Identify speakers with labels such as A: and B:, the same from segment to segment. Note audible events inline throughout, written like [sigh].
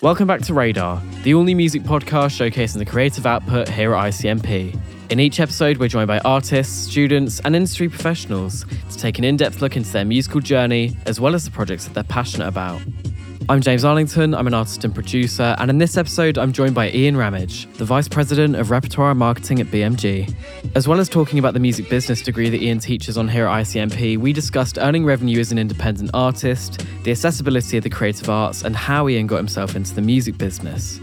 A: Welcome back to Radar, the only music podcast showcasing the creative output here at ICMP. In each episode, we're joined by artists, students, and industry professionals to take an in depth look into their musical journey as well as the projects that they're passionate about. I'm James Arlington, I'm an artist and producer, and in this episode, I'm joined by Ian Ramage, the Vice President of Repertoire and Marketing at BMG. As well as talking about the music business degree that Ian teaches on here at ICMP, we discussed earning revenue as an independent artist, the accessibility of the creative arts, and how Ian got himself into the music business.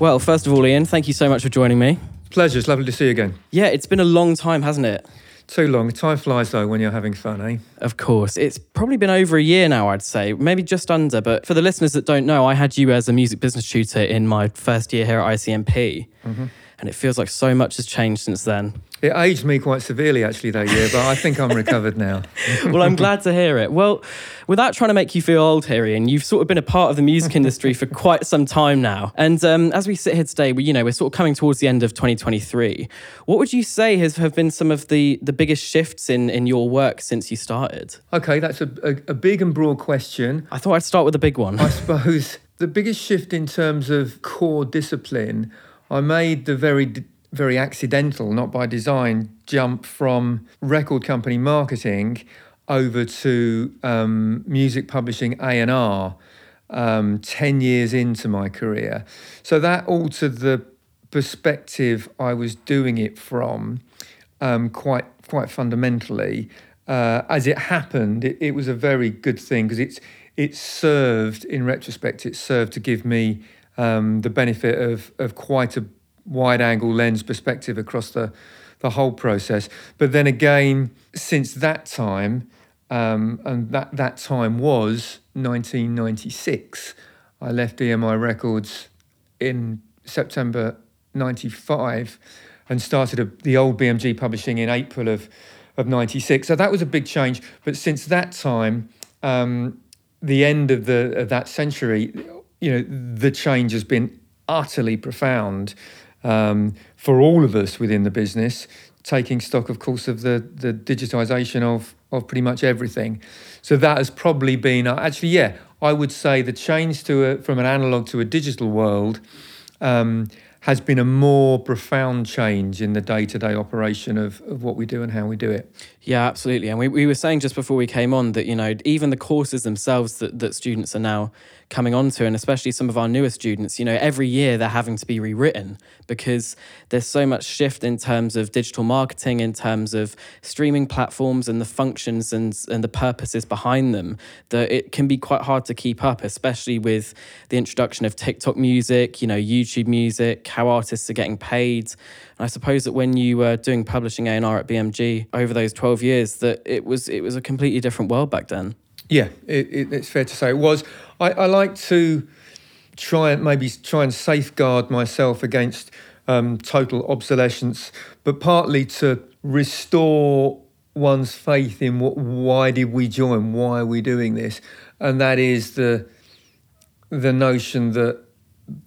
A: Well, first of all, Ian, thank you so much for joining me.
B: Pleasure, it's lovely to see you again.
A: Yeah, it's been a long time, hasn't it?
B: Too long. Time flies though when you're having fun, eh?
A: Of course. It's probably been over a year now, I'd say, maybe just under. But for the listeners that don't know, I had you as a music business tutor in my first year here at ICMP. Mm-hmm. And it feels like so much has changed since then.
B: It aged me quite severely actually that year, but I think I'm recovered now. [laughs]
A: well, I'm glad to hear it. Well, without trying to make you feel old here, Ian, you've sort of been a part of the music [laughs] industry for quite some time now. And um, as we sit here today, we, you know, we're sort of coming towards the end of 2023. What would you say has have been some of the the biggest shifts in in your work since you started?
B: Okay, that's a, a, a big and broad question.
A: I thought I'd start with a big one.
B: I suppose the biggest shift in terms of core discipline, I made the very very accidental, not by design, jump from record company marketing over to um, music publishing A&R um, 10 years into my career. So that altered the perspective I was doing it from um, quite, quite fundamentally. Uh, as it happened, it, it was a very good thing because it's it served, in retrospect, it served to give me um, the benefit of, of quite a wide angle lens perspective across the, the whole process. But then again, since that time, um, and that, that time was 1996, I left EMI Records in September 95 and started a, the old BMG publishing in April of, of 96. So that was a big change. But since that time, um, the end of the of that century, you know, the change has been utterly profound um, for all of us within the business, taking stock, of course, of the the digitization of of pretty much everything. So that has probably been uh, actually, yeah, I would say the change to a, from an analog to a digital world. Um, has been a more profound change in the day-to-day operation of, of what we do and how we do it.
A: Yeah, absolutely. And we, we were saying just before we came on that, you know, even the courses themselves that, that students are now coming onto, and especially some of our newer students, you know, every year they're having to be rewritten because there's so much shift in terms of digital marketing, in terms of streaming platforms and the functions and, and the purposes behind them, that it can be quite hard to keep up, especially with the introduction of TikTok music, you know, YouTube music, how artists are getting paid. And I suppose that when you were doing publishing A&R at BMG over those 12 years, that it was it was a completely different world back then.
B: Yeah, it, it, it's fair to say it was. I, I like to try and maybe try and safeguard myself against um, total obsolescence, but partly to restore one's faith in what why did we join? Why are we doing this? And that is the the notion that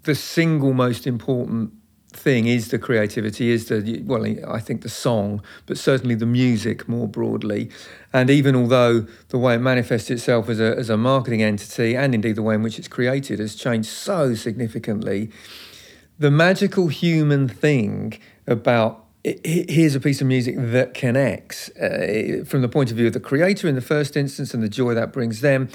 B: the single most important thing is the creativity, is the, well, I think the song, but certainly the music more broadly. And even although the way it manifests itself as a, as a marketing entity and indeed the way in which it's created has changed so significantly, the magical human thing about here's a piece of music that connects uh, from the point of view of the creator in the first instance and the joy that brings them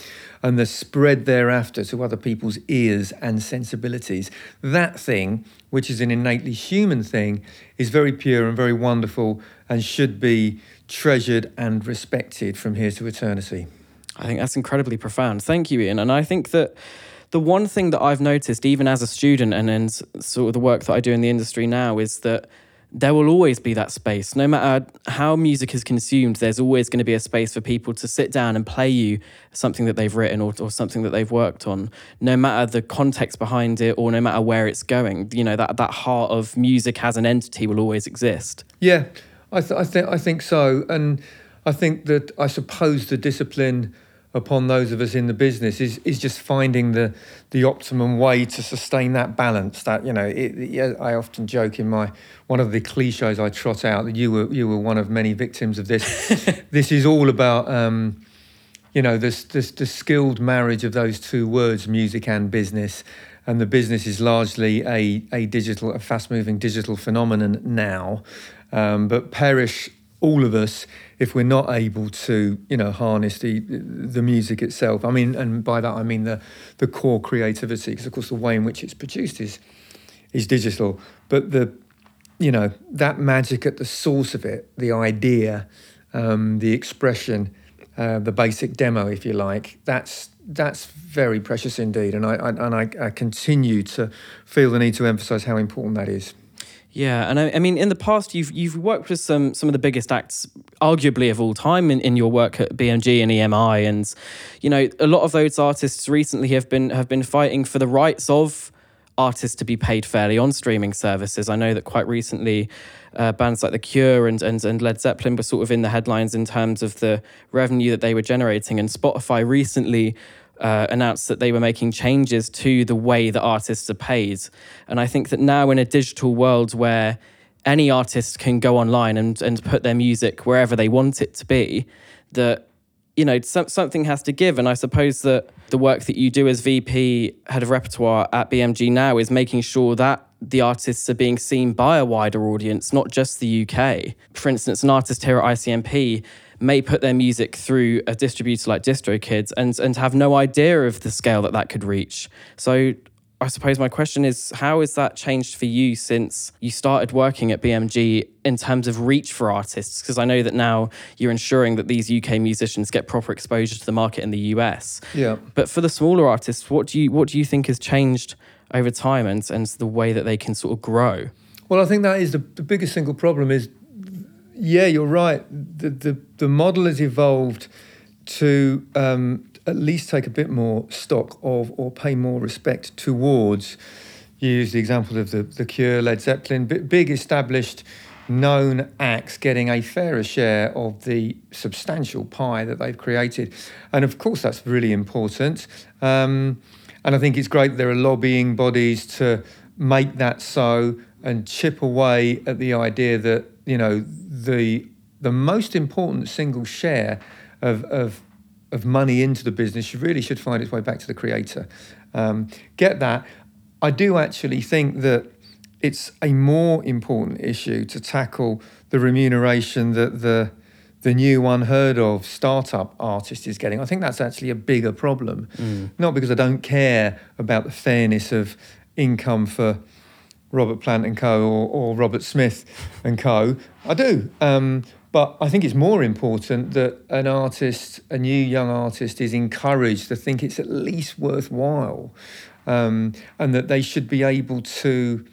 B: and the spread thereafter to other people's ears and sensibilities. That thing which is an innately human thing is very pure and very wonderful and should be treasured and respected from here to eternity.
A: I think that's incredibly profound. Thank you ian. And i think that the one thing that I've noticed, even as a student and in sort of the work that I do in the industry now, is that there will always be that space. No matter how music is consumed, there's always going to be a space for people to sit down and play you something that they've written or, or something that they've worked on, no matter the context behind it or no matter where it's going. You know, that, that heart of music as an entity will always exist.
B: Yeah, I, th- I, th- I think so. And I think that I suppose the discipline upon those of us in the business is is just finding the the optimum way to sustain that balance. That you know, it, it, I often joke in my one of the cliches I trot out that you were you were one of many victims of this. [laughs] this is all about. Um, you know, this this the skilled marriage of those two words, music and business, and the business is largely a a digital, a fast moving digital phenomenon now, um, but perish all of us if we're not able to, you know, harness the the music itself. I mean, and by that I mean the the core creativity, because of course the way in which it's produced is is digital, but the you know that magic at the source of it, the idea, um, the expression, uh, the basic demo, if you like, that's that's very precious indeed, and I, I and I, I continue to feel the need to emphasise how important that is.
A: Yeah, and I, I, mean, in the past, you've you've worked with some some of the biggest acts, arguably of all time, in, in your work at BMG and EMI, and you know, a lot of those artists recently have been have been fighting for the rights of artists to be paid fairly on streaming services. I know that quite recently, uh, bands like The Cure and, and and Led Zeppelin were sort of in the headlines in terms of the revenue that they were generating, and Spotify recently uh, announced that they were making changes to the way that artists are paid. And I think that now, in a digital world where any artist can go online and, and put their music wherever they want it to be, that you know some, something has to give. And I suppose that the work that you do as VP head of repertoire at BMG now is making sure that the artists are being seen by a wider audience, not just the UK. For instance, an artist here at ICMP may put their music through a distributor like DistroKids and and have no idea of the scale that that could reach. So I suppose my question is how has that changed for you since you started working at BMG in terms of reach for artists? Because I know that now you're ensuring that these UK musicians get proper exposure to the market in the US.
B: Yeah.
A: But for the smaller artists, what do you what do you think has changed over time and, and the way that they can sort of grow?
B: Well, I think that is the, the biggest single problem is yeah, you're right. The, the, the model has evolved to um, at least take a bit more stock of or pay more respect towards. You use the example of the, the Cure, Led Zeppelin, big established known acts getting a fairer share of the substantial pie that they've created. And of course, that's really important. Um, and I think it's great there are lobbying bodies to make that so and chip away at the idea that you know the the most important single share of of of money into the business really should find its way back to the creator. Um, get that. I do actually think that it's a more important issue to tackle the remuneration that the the new unheard of startup artist is getting. I think that's actually a bigger problem. Mm. Not because I don't care about the fairness of income for Robert Plant and Co. or, or Robert Smith and Co. I do. Um, but I think it's more important that an artist, a new young artist, is encouraged to think it's at least worthwhile um, and that they should be able to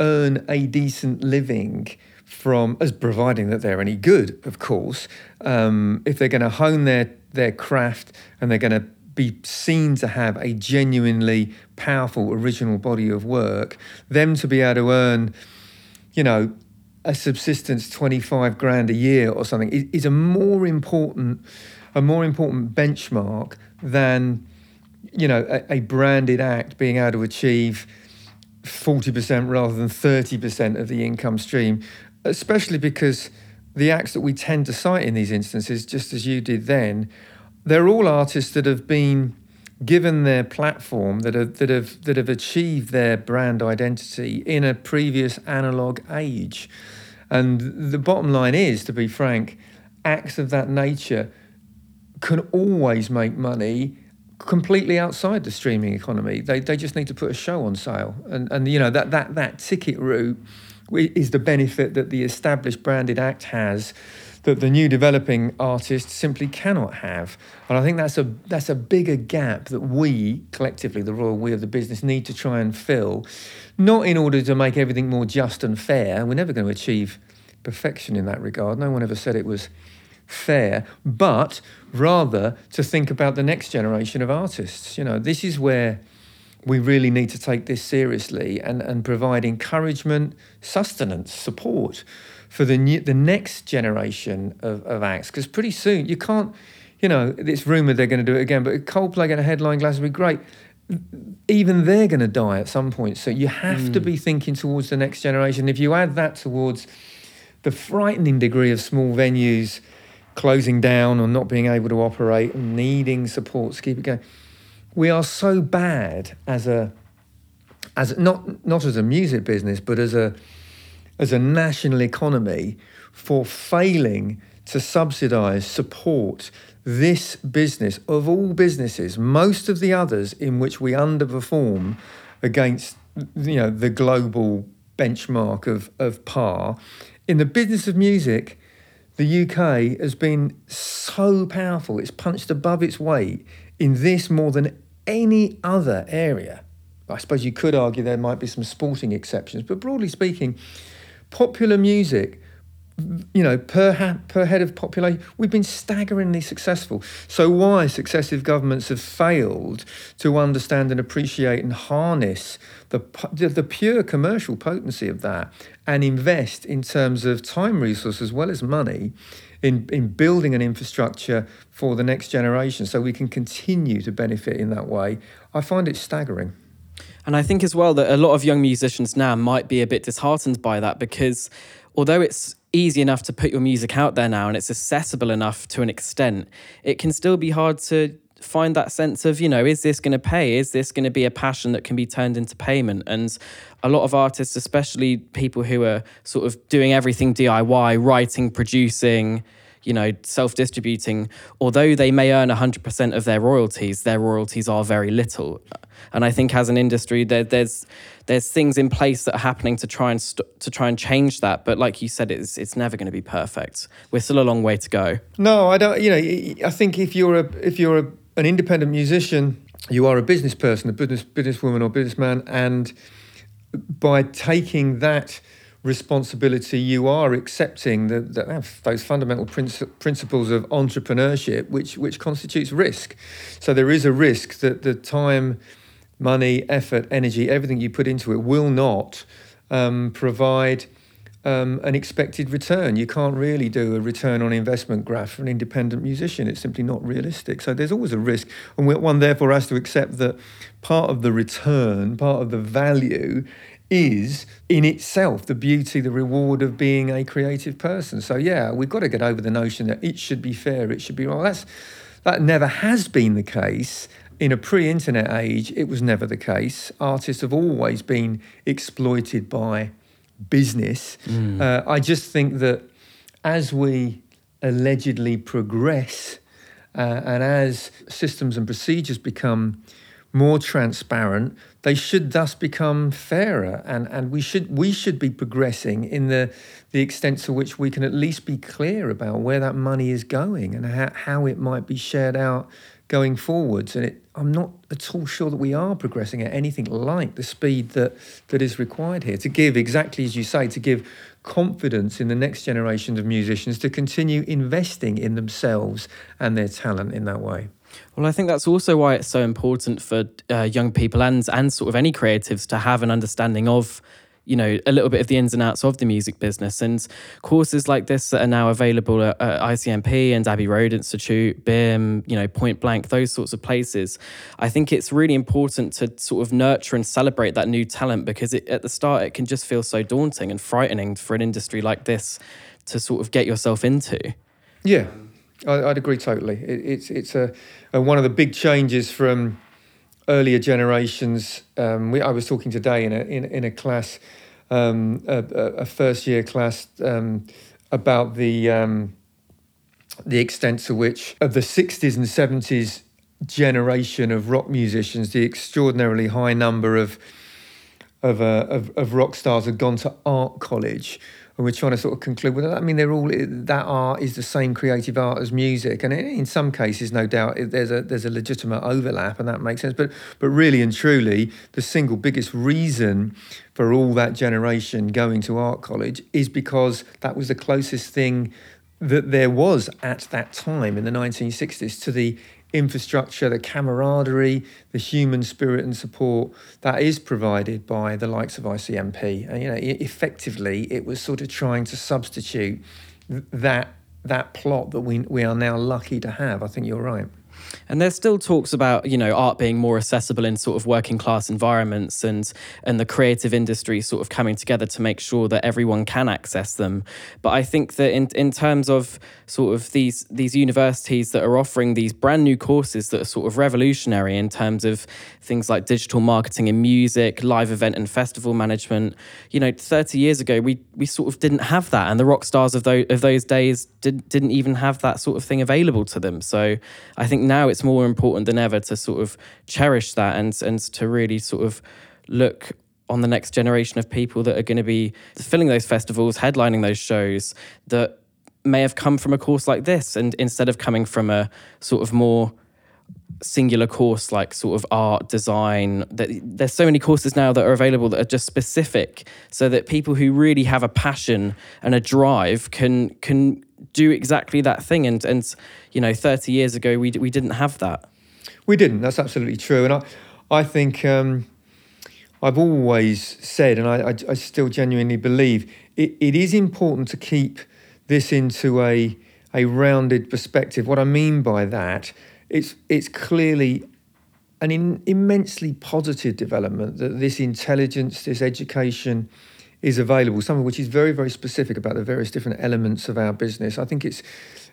B: earn a decent living from, as providing that they're any good, of course. Um, if they're going to hone their, their craft and they're going to be seen to have a genuinely powerful original body of work, them to be able to earn, you know, a subsistence 25 grand a year or something is, a more important a more important benchmark than you know a, a branded act being able to achieve 40% rather than 30% of the income stream especially because the acts that we tend to cite in these instances just as you did then they're all artists that have been given their platform that have that have that have achieved their brand identity in a previous analog age. And the bottom line is, to be frank, acts of that nature can always make money completely outside the streaming economy. They, they just need to put a show on sale. And, and you know, that, that, that ticket route is the benefit that the established branded act has that the new developing artists simply cannot have. And I think that's a that's a bigger gap that we collectively, the royal we of the business, need to try and fill, not in order to make everything more just and fair. We're never going to achieve perfection in that regard. No one ever said it was fair, but rather to think about the next generation of artists. You know, this is where we really need to take this seriously and, and provide encouragement, sustenance, support for the new, the next generation of, of acts. Because pretty soon you can't, you know, it's rumored they're going to do it again, but Coldplay going to headline Glastonbury, great. Even they're going to die at some point. So you have mm. to hmm. be thinking towards the next generation. If you add that towards the frightening degree of small venues closing down or not being able to operate and needing support to keep it going. We are so bad as a as not not as a music business, but as a as a national economy for failing to subsidise, support this business of all businesses, most of the others in which we underperform against you know the global benchmark of, of par. In the business of music, the UK has been so powerful, it's punched above its weight in this more than any other area. I suppose you could argue there might be some sporting exceptions, but broadly speaking, popular music you know, per, ha- per head of population, we've been staggeringly successful. So, why successive governments have failed to understand and appreciate and harness the, the pure commercial potency of that and invest in terms of time resources as well as money in, in building an infrastructure for the next generation so we can continue to benefit in that way, I find it staggering.
A: And I think as well that a lot of young musicians now might be a bit disheartened by that because although it's easy enough to put your music out there now and it's accessible enough to an extent, it can still be hard to find that sense of, you know, is this going to pay? Is this going to be a passion that can be turned into payment? And a lot of artists, especially people who are sort of doing everything DIY, writing, producing, you know, self distributing, although they may earn 100% of their royalties, their royalties are very little. And I think as an industry, there, there's there's things in place that are happening to try and st- to try and change that. But like you said, it's it's never going to be perfect. We're still a long way to go.
B: No, I don't. You know, I think if you're a if you're a, an independent musician, you are a business person, a business businesswoman or businessman, and by taking that responsibility, you are accepting the, the, those fundamental princi- principles of entrepreneurship, which which constitutes risk. So there is a risk that the time money, effort, energy, everything you put into it will not um, provide um, an expected return. You can't really do a return on investment graph for an independent musician. It's simply not realistic. So there's always a risk. And one therefore has to accept that part of the return, part of the value is in itself the beauty, the reward of being a creative person. So yeah, we've got to get over the notion that it should be fair, it should be well. That's that never has been the case, in a pre internet age, it was never the case. Artists have always been exploited by business. Mm. Uh, I just think that as we allegedly progress uh, and as systems and procedures become more transparent, they should thus become fairer, and, and we should we should be progressing in the the extent to which we can at least be clear about where that money is going and how, how it might be shared out going forwards. And it, I'm not at all sure that we are progressing at anything like the speed that, that is required here to give, exactly as you say, to give confidence in the next generation of musicians to continue investing in themselves and their talent in that way.
A: Well, I think that's also why it's so important for uh, young people and and sort of any creatives to have an understanding of you know a little bit of the ins and outs of the music business and courses like this that are now available at, at ICMP and Abbey Road Institute, BIMM, you know Point Blank, those sorts of places. I think it's really important to sort of nurture and celebrate that new talent because it, at the start it can just feel so daunting and frightening for an industry like this to sort of get yourself into.
B: Yeah, I'd agree totally. it's it's a, a one of the big changes from earlier generations. Um, we, I was talking today in a in, in a class, um, a, a, first year class, um, about the um, the extent to which of the '60s and '70s generation of rock musicians, the extraordinarily high number of of, uh, of, of rock stars had gone to art college and we're trying to sort of conclude with that. I mean, they're all that art is the same creative art as music, and in some cases, no doubt, there's a there's a legitimate overlap, and that makes sense. But but really and truly, the single biggest reason for all that generation going to art college is because that was the closest thing that there was at that time in the 1960s to the infrastructure, the camaraderie, the human spirit and support that is provided by the likes of ICMP. And, you know, effectively, it was sort of trying to substitute that that plot that we we are now lucky to have. I think you're right.
A: And there's still talks about, you know, art being more accessible in sort of working class environments and and the creative industry sort of coming together to make sure that everyone can access them. But I think that in in terms of sort of these these universities that are offering these brand new courses that are sort of revolutionary in terms of things like digital marketing and music, live event and festival management, you know, 30 years ago we we sort of didn't have that and the rock stars of those of those days did, didn't even have that sort of thing available to them. So I think now it's more important than ever to sort of cherish that and and to really sort of look on the next generation of people that are going to be filling those festivals, headlining those shows that may have come from a course like this. And instead of coming from a sort of more singular course like sort of art design that there's so many courses now that are available that are just specific so that people who really have a passion and a drive can can do exactly that thing. And and you know, thirty years ago, we we didn't have that.
B: We didn't. That's absolutely true. And I I think um, I've always said, and I, I, I still genuinely believe, it, it is important to keep this into a a rounded perspective. What I mean by that, it's it's clearly an in, immensely positive development that this intelligence, this education is available, some of which is very, very specific about the various different elements of our business. I think it's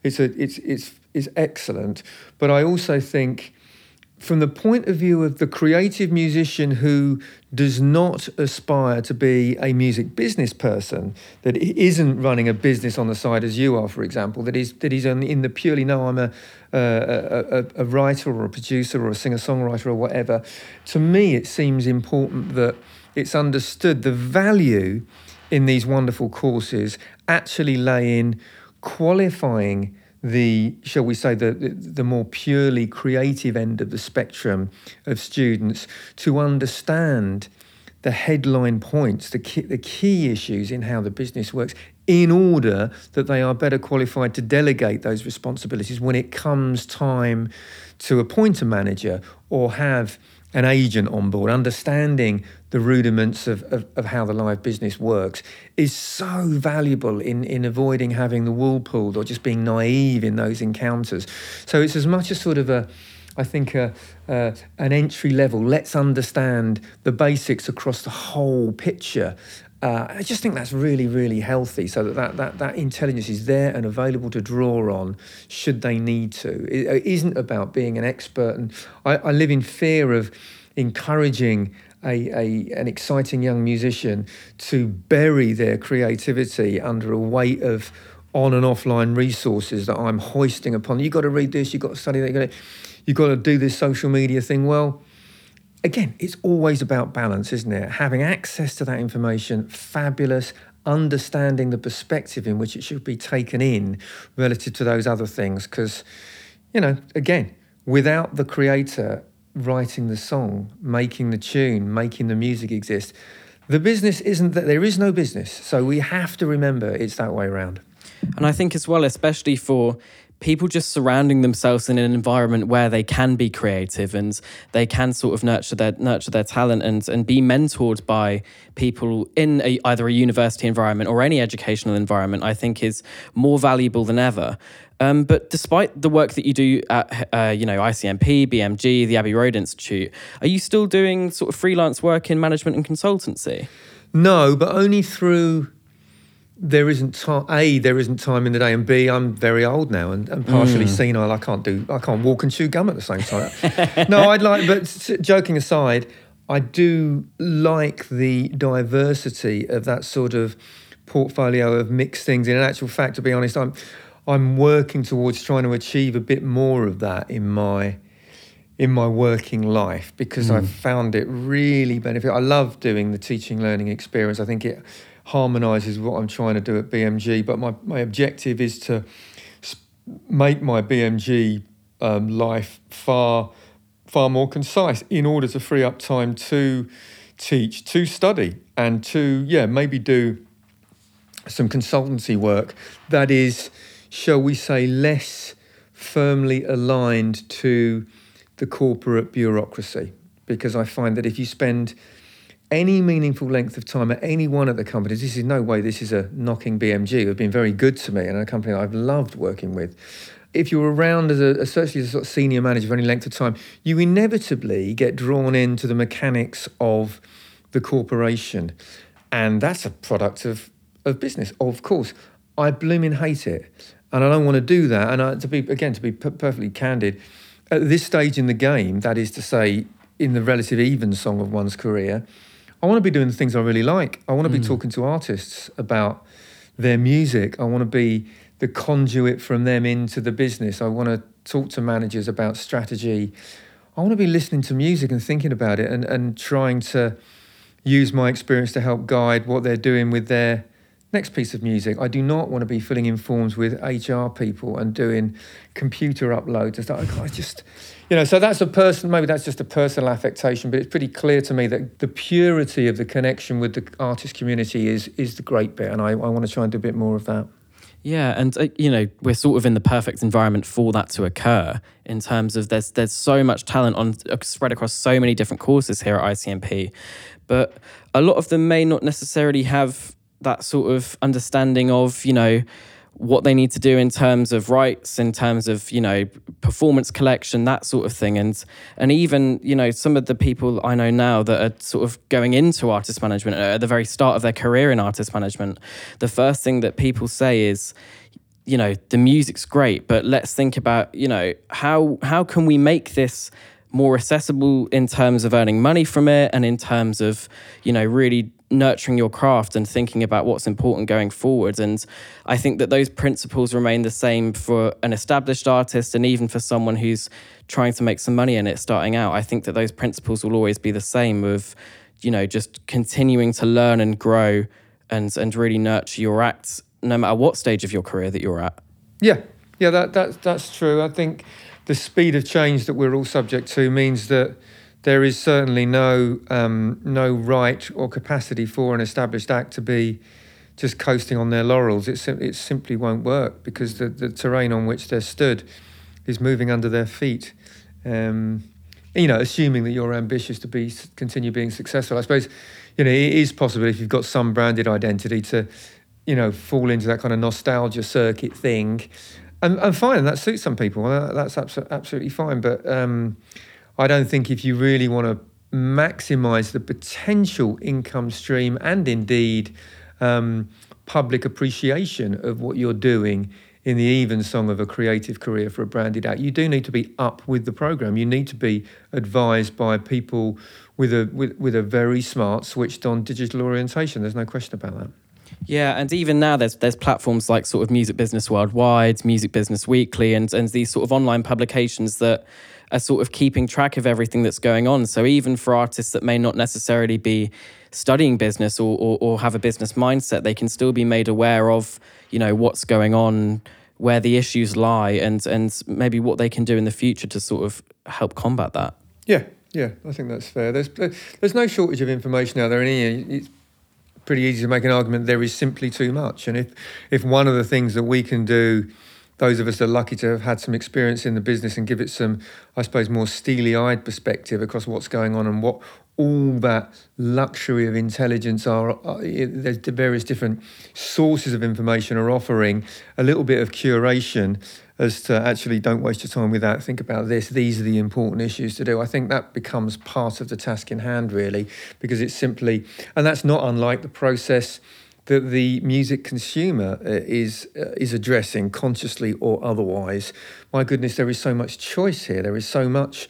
B: it's a it's it's is excellent. But I also think from the point of view of the creative musician who does not aspire to be a music business person, that isn't running a business on the side as you are, for example, that is that is in the purely no, I'm a, a, a, a writer or a producer or a singer songwriter or whatever. To me, it seems important that it's understood the value in these wonderful courses actually lay in qualifying the shall we say the the more purely creative end of the spectrum of students to understand the headline points the key, the key issues in how the business works in order that they are better qualified to delegate those responsibilities when it comes time to appoint a manager or have an agent on board, understanding the rudiments of, of, of, how the live business works is so valuable in, in avoiding having the wool pulled or just being naive in those encounters. So it's as much as sort of a, I think, a, uh, an entry level, let's understand the basics across the whole picture uh, I just think that's really, really healthy so that, that that that intelligence is there and available to draw on should they need to. It, it isn't about being an expert. And I, I live in fear of encouraging a, a, an exciting young musician to bury their creativity under a weight of on and offline resources that I'm hoisting upon. You've got to read this, you've got to study that, you've got to, you've got to do this social media thing. Well, again, it's always about balance, isn't it? Having access to that information, fabulous. Understanding the perspective in which it should be taken in relative to those other things. Because, you know, again, without the creator writing the song, making the tune, making the music exist, the business isn't that there is no business. So we have to remember it's that way around.
A: And I think as well, especially for people just surrounding themselves in an environment where they can be creative and they can sort of nurture their nurture their talent and and be mentored by people in a, either a university environment or any educational environment I think is more valuable than ever. Um, but despite the work that you do at uh, you know ICMP BMG the Abbey Road Institute are you still doing sort of freelance work in management and consultancy?
B: No but only through there isn't time. A, there isn't time in the day, and B, I'm very old now and, and partially mm. senile. I can't do. I can't walk and chew gum at the same time. no, I'd like. But joking aside, I do like the diversity of that sort of portfolio of mixed things. In actual fact, to be honest, I'm I'm working towards trying to achieve a bit more of that in my in my working life because mm. I've found it really beneficial. I love doing the teaching learning experience. I think it harmonises what I'm trying to do at BMG. But my, my objective is to make my BMG um, life far far more concise in order to free up time to teach, to study, and to yeah maybe do some consultancy work that is, shall we say, less firmly aligned to the corporate bureaucracy. Because I find that if you spend any meaningful length of time at any one of the companies. This is no way this is a knocking BMG, who've been very good to me and a company I've loved working with. if you're around as a, especially as a sort of senior manager for any length of time, you inevitably get drawn into the mechanics of the corporation. And that's a product of, of business, of course. I blooming hate it. And I don't want to do that. And I, to be, again, to be p- perfectly candid, at this stage in the game, that is to say, in the relative even song of one's career, I want to be doing the things I really like. I want to be mm. talking to artists about their music. I want to be the conduit from them into the business. I want to talk to managers about strategy. I want to be listening to music and thinking about it and, and trying to use my experience to help guide what they're doing with their next piece of music. I do not want to be filling in forms with HR people and doing computer uploads and stuff. I just, you know, so that's a person, maybe that's just a personal affectation, but it's pretty clear to me that the purity of the connection with the artist community is is the great bit. And I, I want to try and do a bit more of that.
A: Yeah, and uh, you know we're sort of in the perfect environment for that to occur. In terms of there's there's so much talent on uh, spread across so many different courses here at ICMP, but a lot of them may not necessarily have that sort of understanding of you know what they need to do in terms of rights, in terms of you know performance collection, that sort of thing, and and even you know some of the people I know now that are sort of going into artist management uh, at the very start of their career in artist management, the first thing that people say is, you know, the music's great, but let's think about you know how how can we make this more accessible in terms of earning money from it and in terms of you know really nurturing your craft and thinking about what's important going forward. And i think that those principles remain the same for an established artist and even for someone who's trying to make some money in it starting out. I think that those principles will always be the same of you know just continuing to learn and grow and and really nurture your acts no matter what stage of your career that you're at.
B: Yeah. Yeah that, that that's true. I think the speed of change that we're all subject to means that there is certainly no um, no right or capacity for an established act to be just coasting on their laurels. It, sim- it simply won't work because the, the terrain on which they're stood is moving under their feet. Um, you know, assuming that you're ambitious to be continue being successful, I suppose, you know, it is possible if you've got some branded identity to, you know, fall into that kind of nostalgia circuit thing and, and fine, that suits some people. That's absolutely fine. But um, I don't think if you really want to maximize the potential income stream and indeed um, public appreciation of what you're doing in the even song of a creative career for a branded act, you do need to be up with the program. You need to be advised by people with a with, with a very smart, switched on digital orientation. There's no question about that.
A: Yeah, and even now there's there's platforms like sort of Music Business Worldwide, Music Business Weekly, and and these sort of online publications that are sort of keeping track of everything that's going on. So even for artists that may not necessarily be studying business or, or, or have a business mindset, they can still be made aware of you know what's going on, where the issues lie, and and maybe what they can do in the future to sort of help combat that.
B: Yeah, yeah, I think that's fair. There's there's no shortage of information out there, and it's pretty easy to make an argument there is simply too much. And if, if one of the things that we can do, those of us that are lucky to have had some experience in the business and give it some, I suppose, more steely eyed perspective across what's going on and what all that luxury of intelligence are, uh, there's the various different sources of information are offering a little bit of curation as to actually don't waste your time with that. Think about this. These are the important issues to do. I think that becomes part of the task in hand, really, because it's simply, and that's not unlike the process that the music consumer uh, is uh, is addressing consciously or otherwise. My goodness, there is so much choice here. There is so much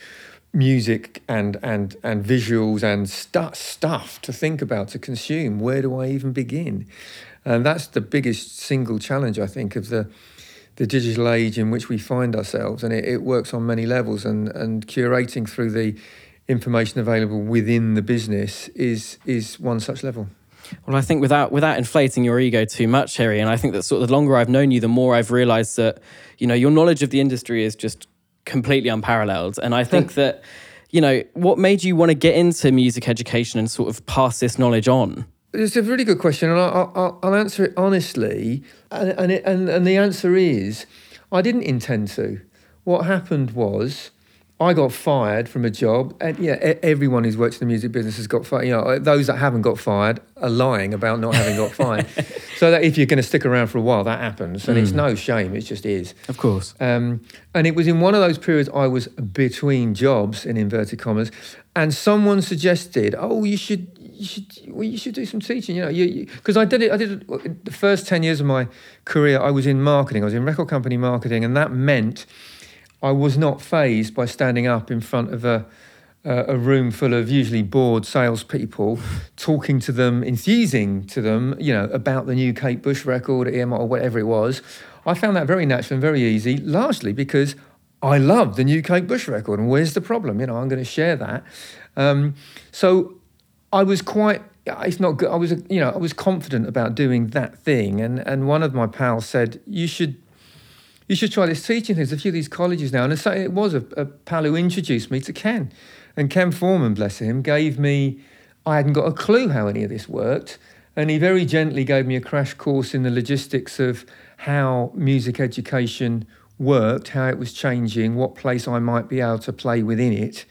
B: music and and and visuals and stu- stuff to think about to consume. Where do I even begin? And that's the biggest single challenge I think of the the digital age in which we find ourselves, and it, it works on many levels. And and curating through the information available within the business is is one such level.
A: Well, I think without without inflating your ego too much, Harry, and I think that sort of the longer I've known you, the more I've realised that you know your knowledge of the industry is just completely unparalleled. And I think [laughs] that you know what made you want to get into music education and sort of pass this knowledge on.
B: It's a really good question, and I'll, I'll, I'll answer it honestly. And and, it, and and the answer is, I didn't intend to. What happened was, I got fired from a job, and yeah, everyone who's worked in the music business has got fired. You know, uh, those that haven't got fired are lying about not having got fired. [laughs] so that if you're going to stick around for a while, that happens, and it's mm. no shame. It just is.
A: Of course.
B: Um, and it was in one of those periods I was between jobs, in inverted commas, and someone suggested, "Oh, you should, you should, well, you should do some teaching." You know, you because I did it. I did it, uh, the first ten years of my career. I was in marketing. I was in record company marketing, and that meant I was not phased by standing up in front of a a room full of usually bored salespeople, [laughs] talking to them, enthusing to them, you know, about the new Kate Bush record, EMI, or whatever it was. I found that very natural and very easy, largely because I love the new Kate Bush record. And where's the problem? You know, I'm going to share that. Um, so I was quite. It's not good. I was, you know, I was confident about doing that thing, and and one of my pals said you should you should try this teaching thing. There's a few of these colleges now. And it was a, a pal who introduced me to Ken. And Ken Foreman, bless him, gave me, I hadn't got a clue how any of this worked. And he very gently gave me a crash course in the logistics of how music education worked, how it was changing, what place I might be able to play within it.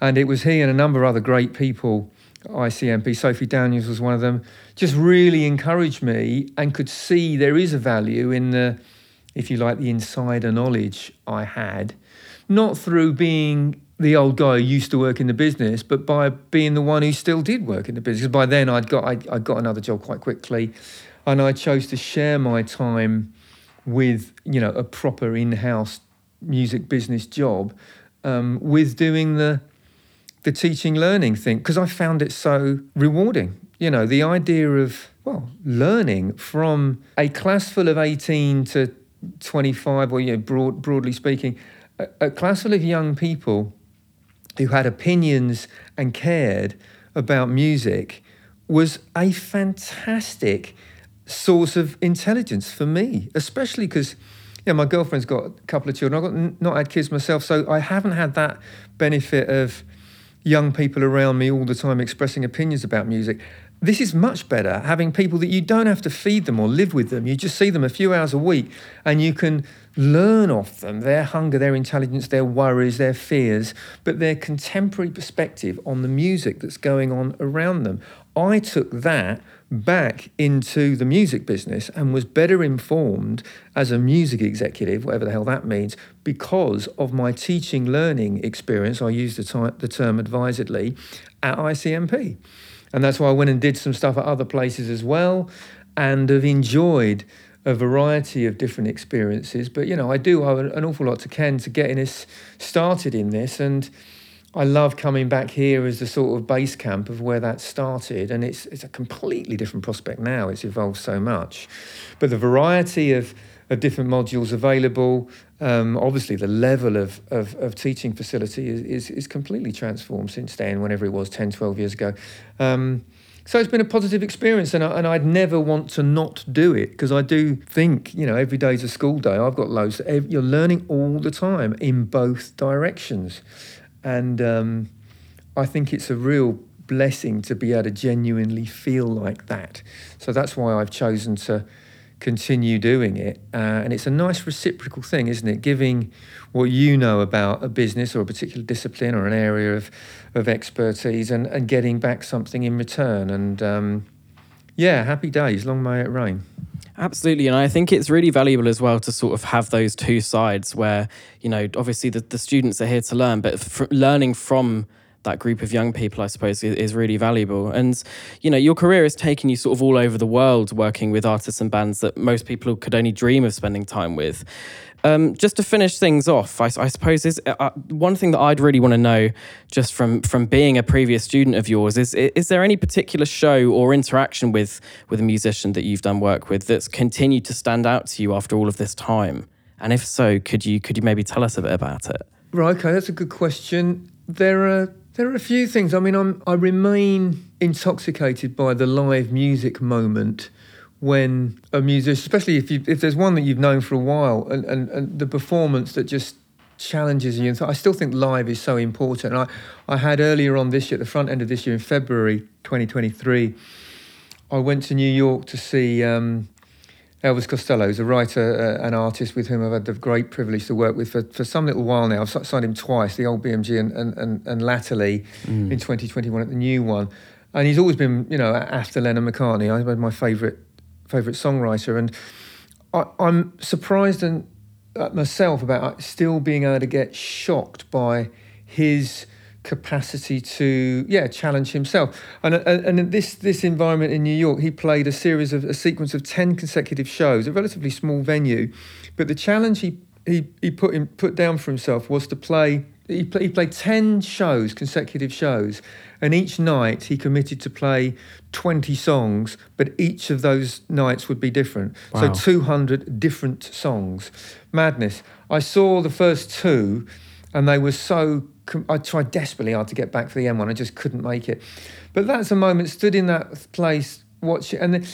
B: And it was he and a number of other great people, ICMP, Sophie Daniels was one of them, just really encouraged me and could see there is a value in the if you like, the insider knowledge I had, not through being the old guy who used to work in the business, but by being the one who still did work in the business. By then, I'd got I, I got another job quite quickly, and I chose to share my time with you know a proper in-house music business job um, with doing the the teaching learning thing because I found it so rewarding. You know, the idea of well, learning from a class full of 18 to 25, or you know, broad, broadly speaking, a, a class full of young people who had opinions and cared about music was a fantastic source of intelligence for me, especially because yeah, my girlfriend's got a couple of children. I've got not had kids myself, so I haven't had that benefit of young people around me all the time expressing opinions about music. This is much better having people that you don't have to feed them or live with them. You just see them a few hours a week and you can learn off them their hunger, their intelligence, their worries, their fears, but their contemporary perspective on the music that's going on around them. I took that back into the music business and was better informed as a music executive, whatever the hell that means, because of my teaching learning experience. I use the, the term advisedly at ICMP. And that's why I went and did some stuff at other places as well and have enjoyed a variety of different experiences. But, you know, I do owe an awful lot to Ken to getting us started in this. And I love coming back here as the sort of base camp of where that started. And it's, it's a completely different prospect now. It's evolved so much. But the variety of, of different modules available, um, obviously, the level of, of, of teaching facility is, is, is, completely transformed since then, whenever it was 10, 12 years ago. Um, so it's been a positive experience, and, I, and I'd never want to not do it because I do think, you know, every day's a school day. I've got loads. You're learning all the time in both directions. And um, I think it's a real blessing to be able to genuinely feel like that. So that's why I've chosen to continue doing it. Uh, and it's a nice reciprocal thing, isn't it? Giving what you know about a business or a particular discipline or an area of, of expertise and, and getting back something in return. And um, yeah, happy days. Long may it rain.
A: Absolutely. And I think it's really valuable as well to sort of have those two sides where, you know, obviously the, the students are here to learn, but learning from that group of young people, I suppose, is, is, really valuable. And, you know, your career has taken you sort of all over the world working with artists and bands that most people could only dream of spending time with. Um, just to finish things off, I, I suppose is uh, uh one thing that I'd really want to know, just from from being a previous student of yours, is is there any particular show or interaction with with a musician that you've done work with that's continued to stand out to you after all of this time? And if so, could you could you maybe tell us a bit about it?
B: Right, okay, that's a good question. There are there are a few things. I mean, I'm, I remain intoxicated by the live music moment when a musician, especially if you, if there's one that you've known for a while, and, and, and the performance that just challenges you. And so I still think live is so important. I, I had earlier on this year, at the front end of this year, in February 2023, I went to New York to see um, Elvis Costello, who's a writer, uh, an artist with whom I've had the great privilege to work with for, for some little while now. I've signed him twice, the old BMG and, and, and, and latterly mm. in 2021 at the new one. And he's always been, you know, after Lennon McCartney, I'm my favourite favourite songwriter. And I, I'm surprised and at myself about still being able to get shocked by his capacity to yeah challenge himself. And and, and this this environment in New York he played a series of a sequence of 10 consecutive shows a relatively small venue. But the challenge he he, he put in, put down for himself was to play he, play, he played 10 shows consecutive shows. And each night he committed to play 20 songs but each of those nights would be different. Wow. so 200 different songs. Madness. I saw the first two and they were so I tried desperately hard to get back for the M1. I just couldn't make it. But that's a moment, stood in that place, watching, and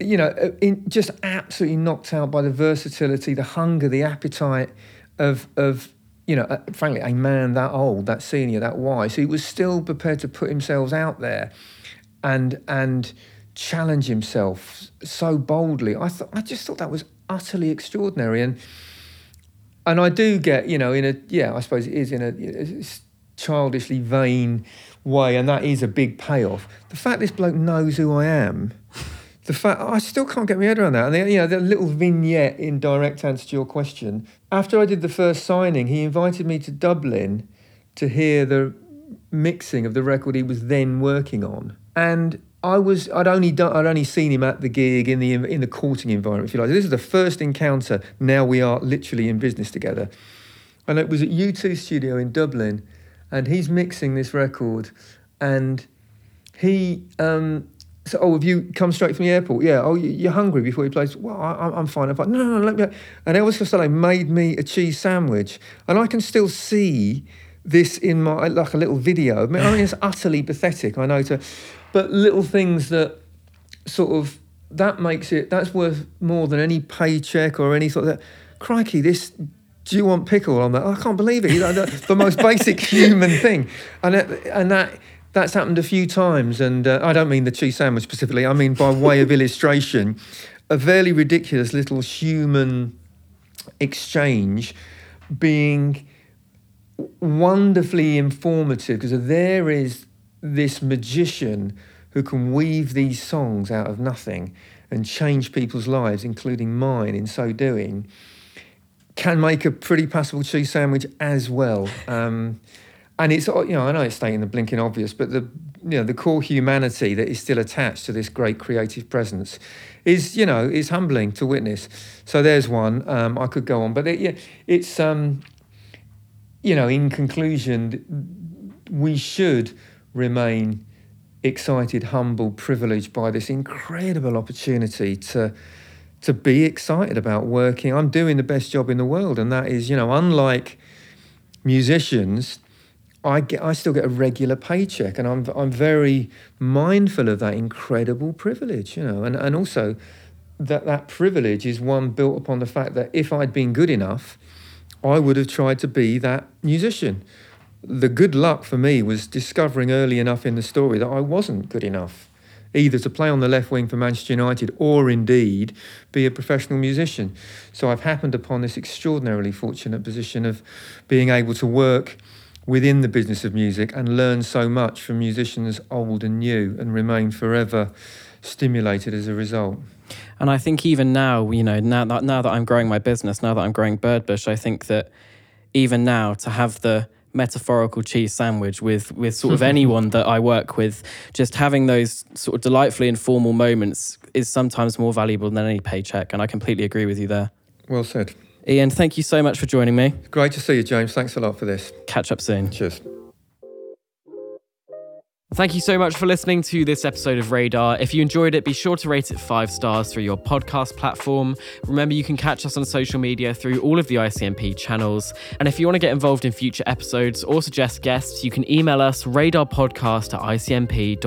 B: you know, uh, in, just absolutely knocked out by the versatility, the hunger, the appetite of, of you know, uh, frankly, a man that old, that senior, that wise, he was still prepared to put himself out there and, and challenge himself so boldly. I, thought, I just thought that was utterly extraordinary. And, and I do get, you know, in a yeah, I suppose it is in a, childishly vain way, and that is a big payoff. The fact this bloke knows who I am, the fact I still can't get my head around that. And the, you know, the little vignette in direct answer to your question. After I did the first signing, he invited me to Dublin to hear the mixing of the record he was then working on, and I was I'd only done I'd only seen him at the gig in the in the courting environment, if you like. This is the first encounter. Now we are literally in business together, and it was at U2 Studio in Dublin, and he's mixing this record, and he um, so oh have you come straight from the airport? Yeah. Oh you're hungry before he plays. Well I, am fine. I'm fine. No no no let me. And Elvis Costello made me a cheese sandwich, and I can still see this in my like a little video. I mean it's utterly pathetic. I know to but little things that sort of that makes it that's worth more than any paycheck or any sort of that. Crikey, this do you want pickle on that? I can't believe it. You know, the, the most basic [laughs] human thing, and it, and that that's happened a few times. And uh, I don't mean the cheese sandwich specifically. I mean by way of [laughs] illustration, a fairly ridiculous little human exchange being wonderfully informative because there is this magician who can weave these songs out of nothing and change people's lives, including mine, in so doing, can make a pretty passable cheese sandwich as well. Um, and it's you know I know it's stating the blinking obvious, but the you know the core humanity that is still attached to this great creative presence is you know is humbling to witness. So there's one. Um, I could go on, but it, yeah, it's um, you know in conclusion, we should remain excited, humble, privileged by this incredible opportunity to to be excited about working. I'm doing the best job in the world, and that is, you know, unlike musicians, I get I still get a regular paycheck, and I'm I'm very mindful of that incredible privilege, you know, and and also that that privilege is one built upon the fact that if I'd been good enough, I would have tried to be that musician the good luck for me was discovering early enough in the story that I wasn't good enough either to play on the left wing for Manchester United or indeed be a professional musician. So I've happened upon this extraordinarily fortunate position of being able to work within the business of music and learn so much from musicians old and new and remain forever stimulated as a result.
A: And I think even now, you know, now that now that I'm growing my business, now that I'm growing Birdbush, I think that even now to have the metaphorical cheese sandwich with with sort of [laughs] anyone that I work with. Just having those sort of delightfully informal moments is sometimes more valuable than any paycheck, and I completely agree with you there.
B: Well said.
A: Ian, thank you so much for joining me.
B: Great to see you, James. Thanks a lot for this.
A: Catch up soon.
B: Cheers.
A: Thank you so much for listening to this episode of Radar. If you enjoyed it, be sure to rate it five stars through your podcast platform. Remember, you can catch us on social media through all of the ICMP channels. And if you want to get involved in future episodes or suggest guests, you can email us radarpodcast at icmp.ac.uk.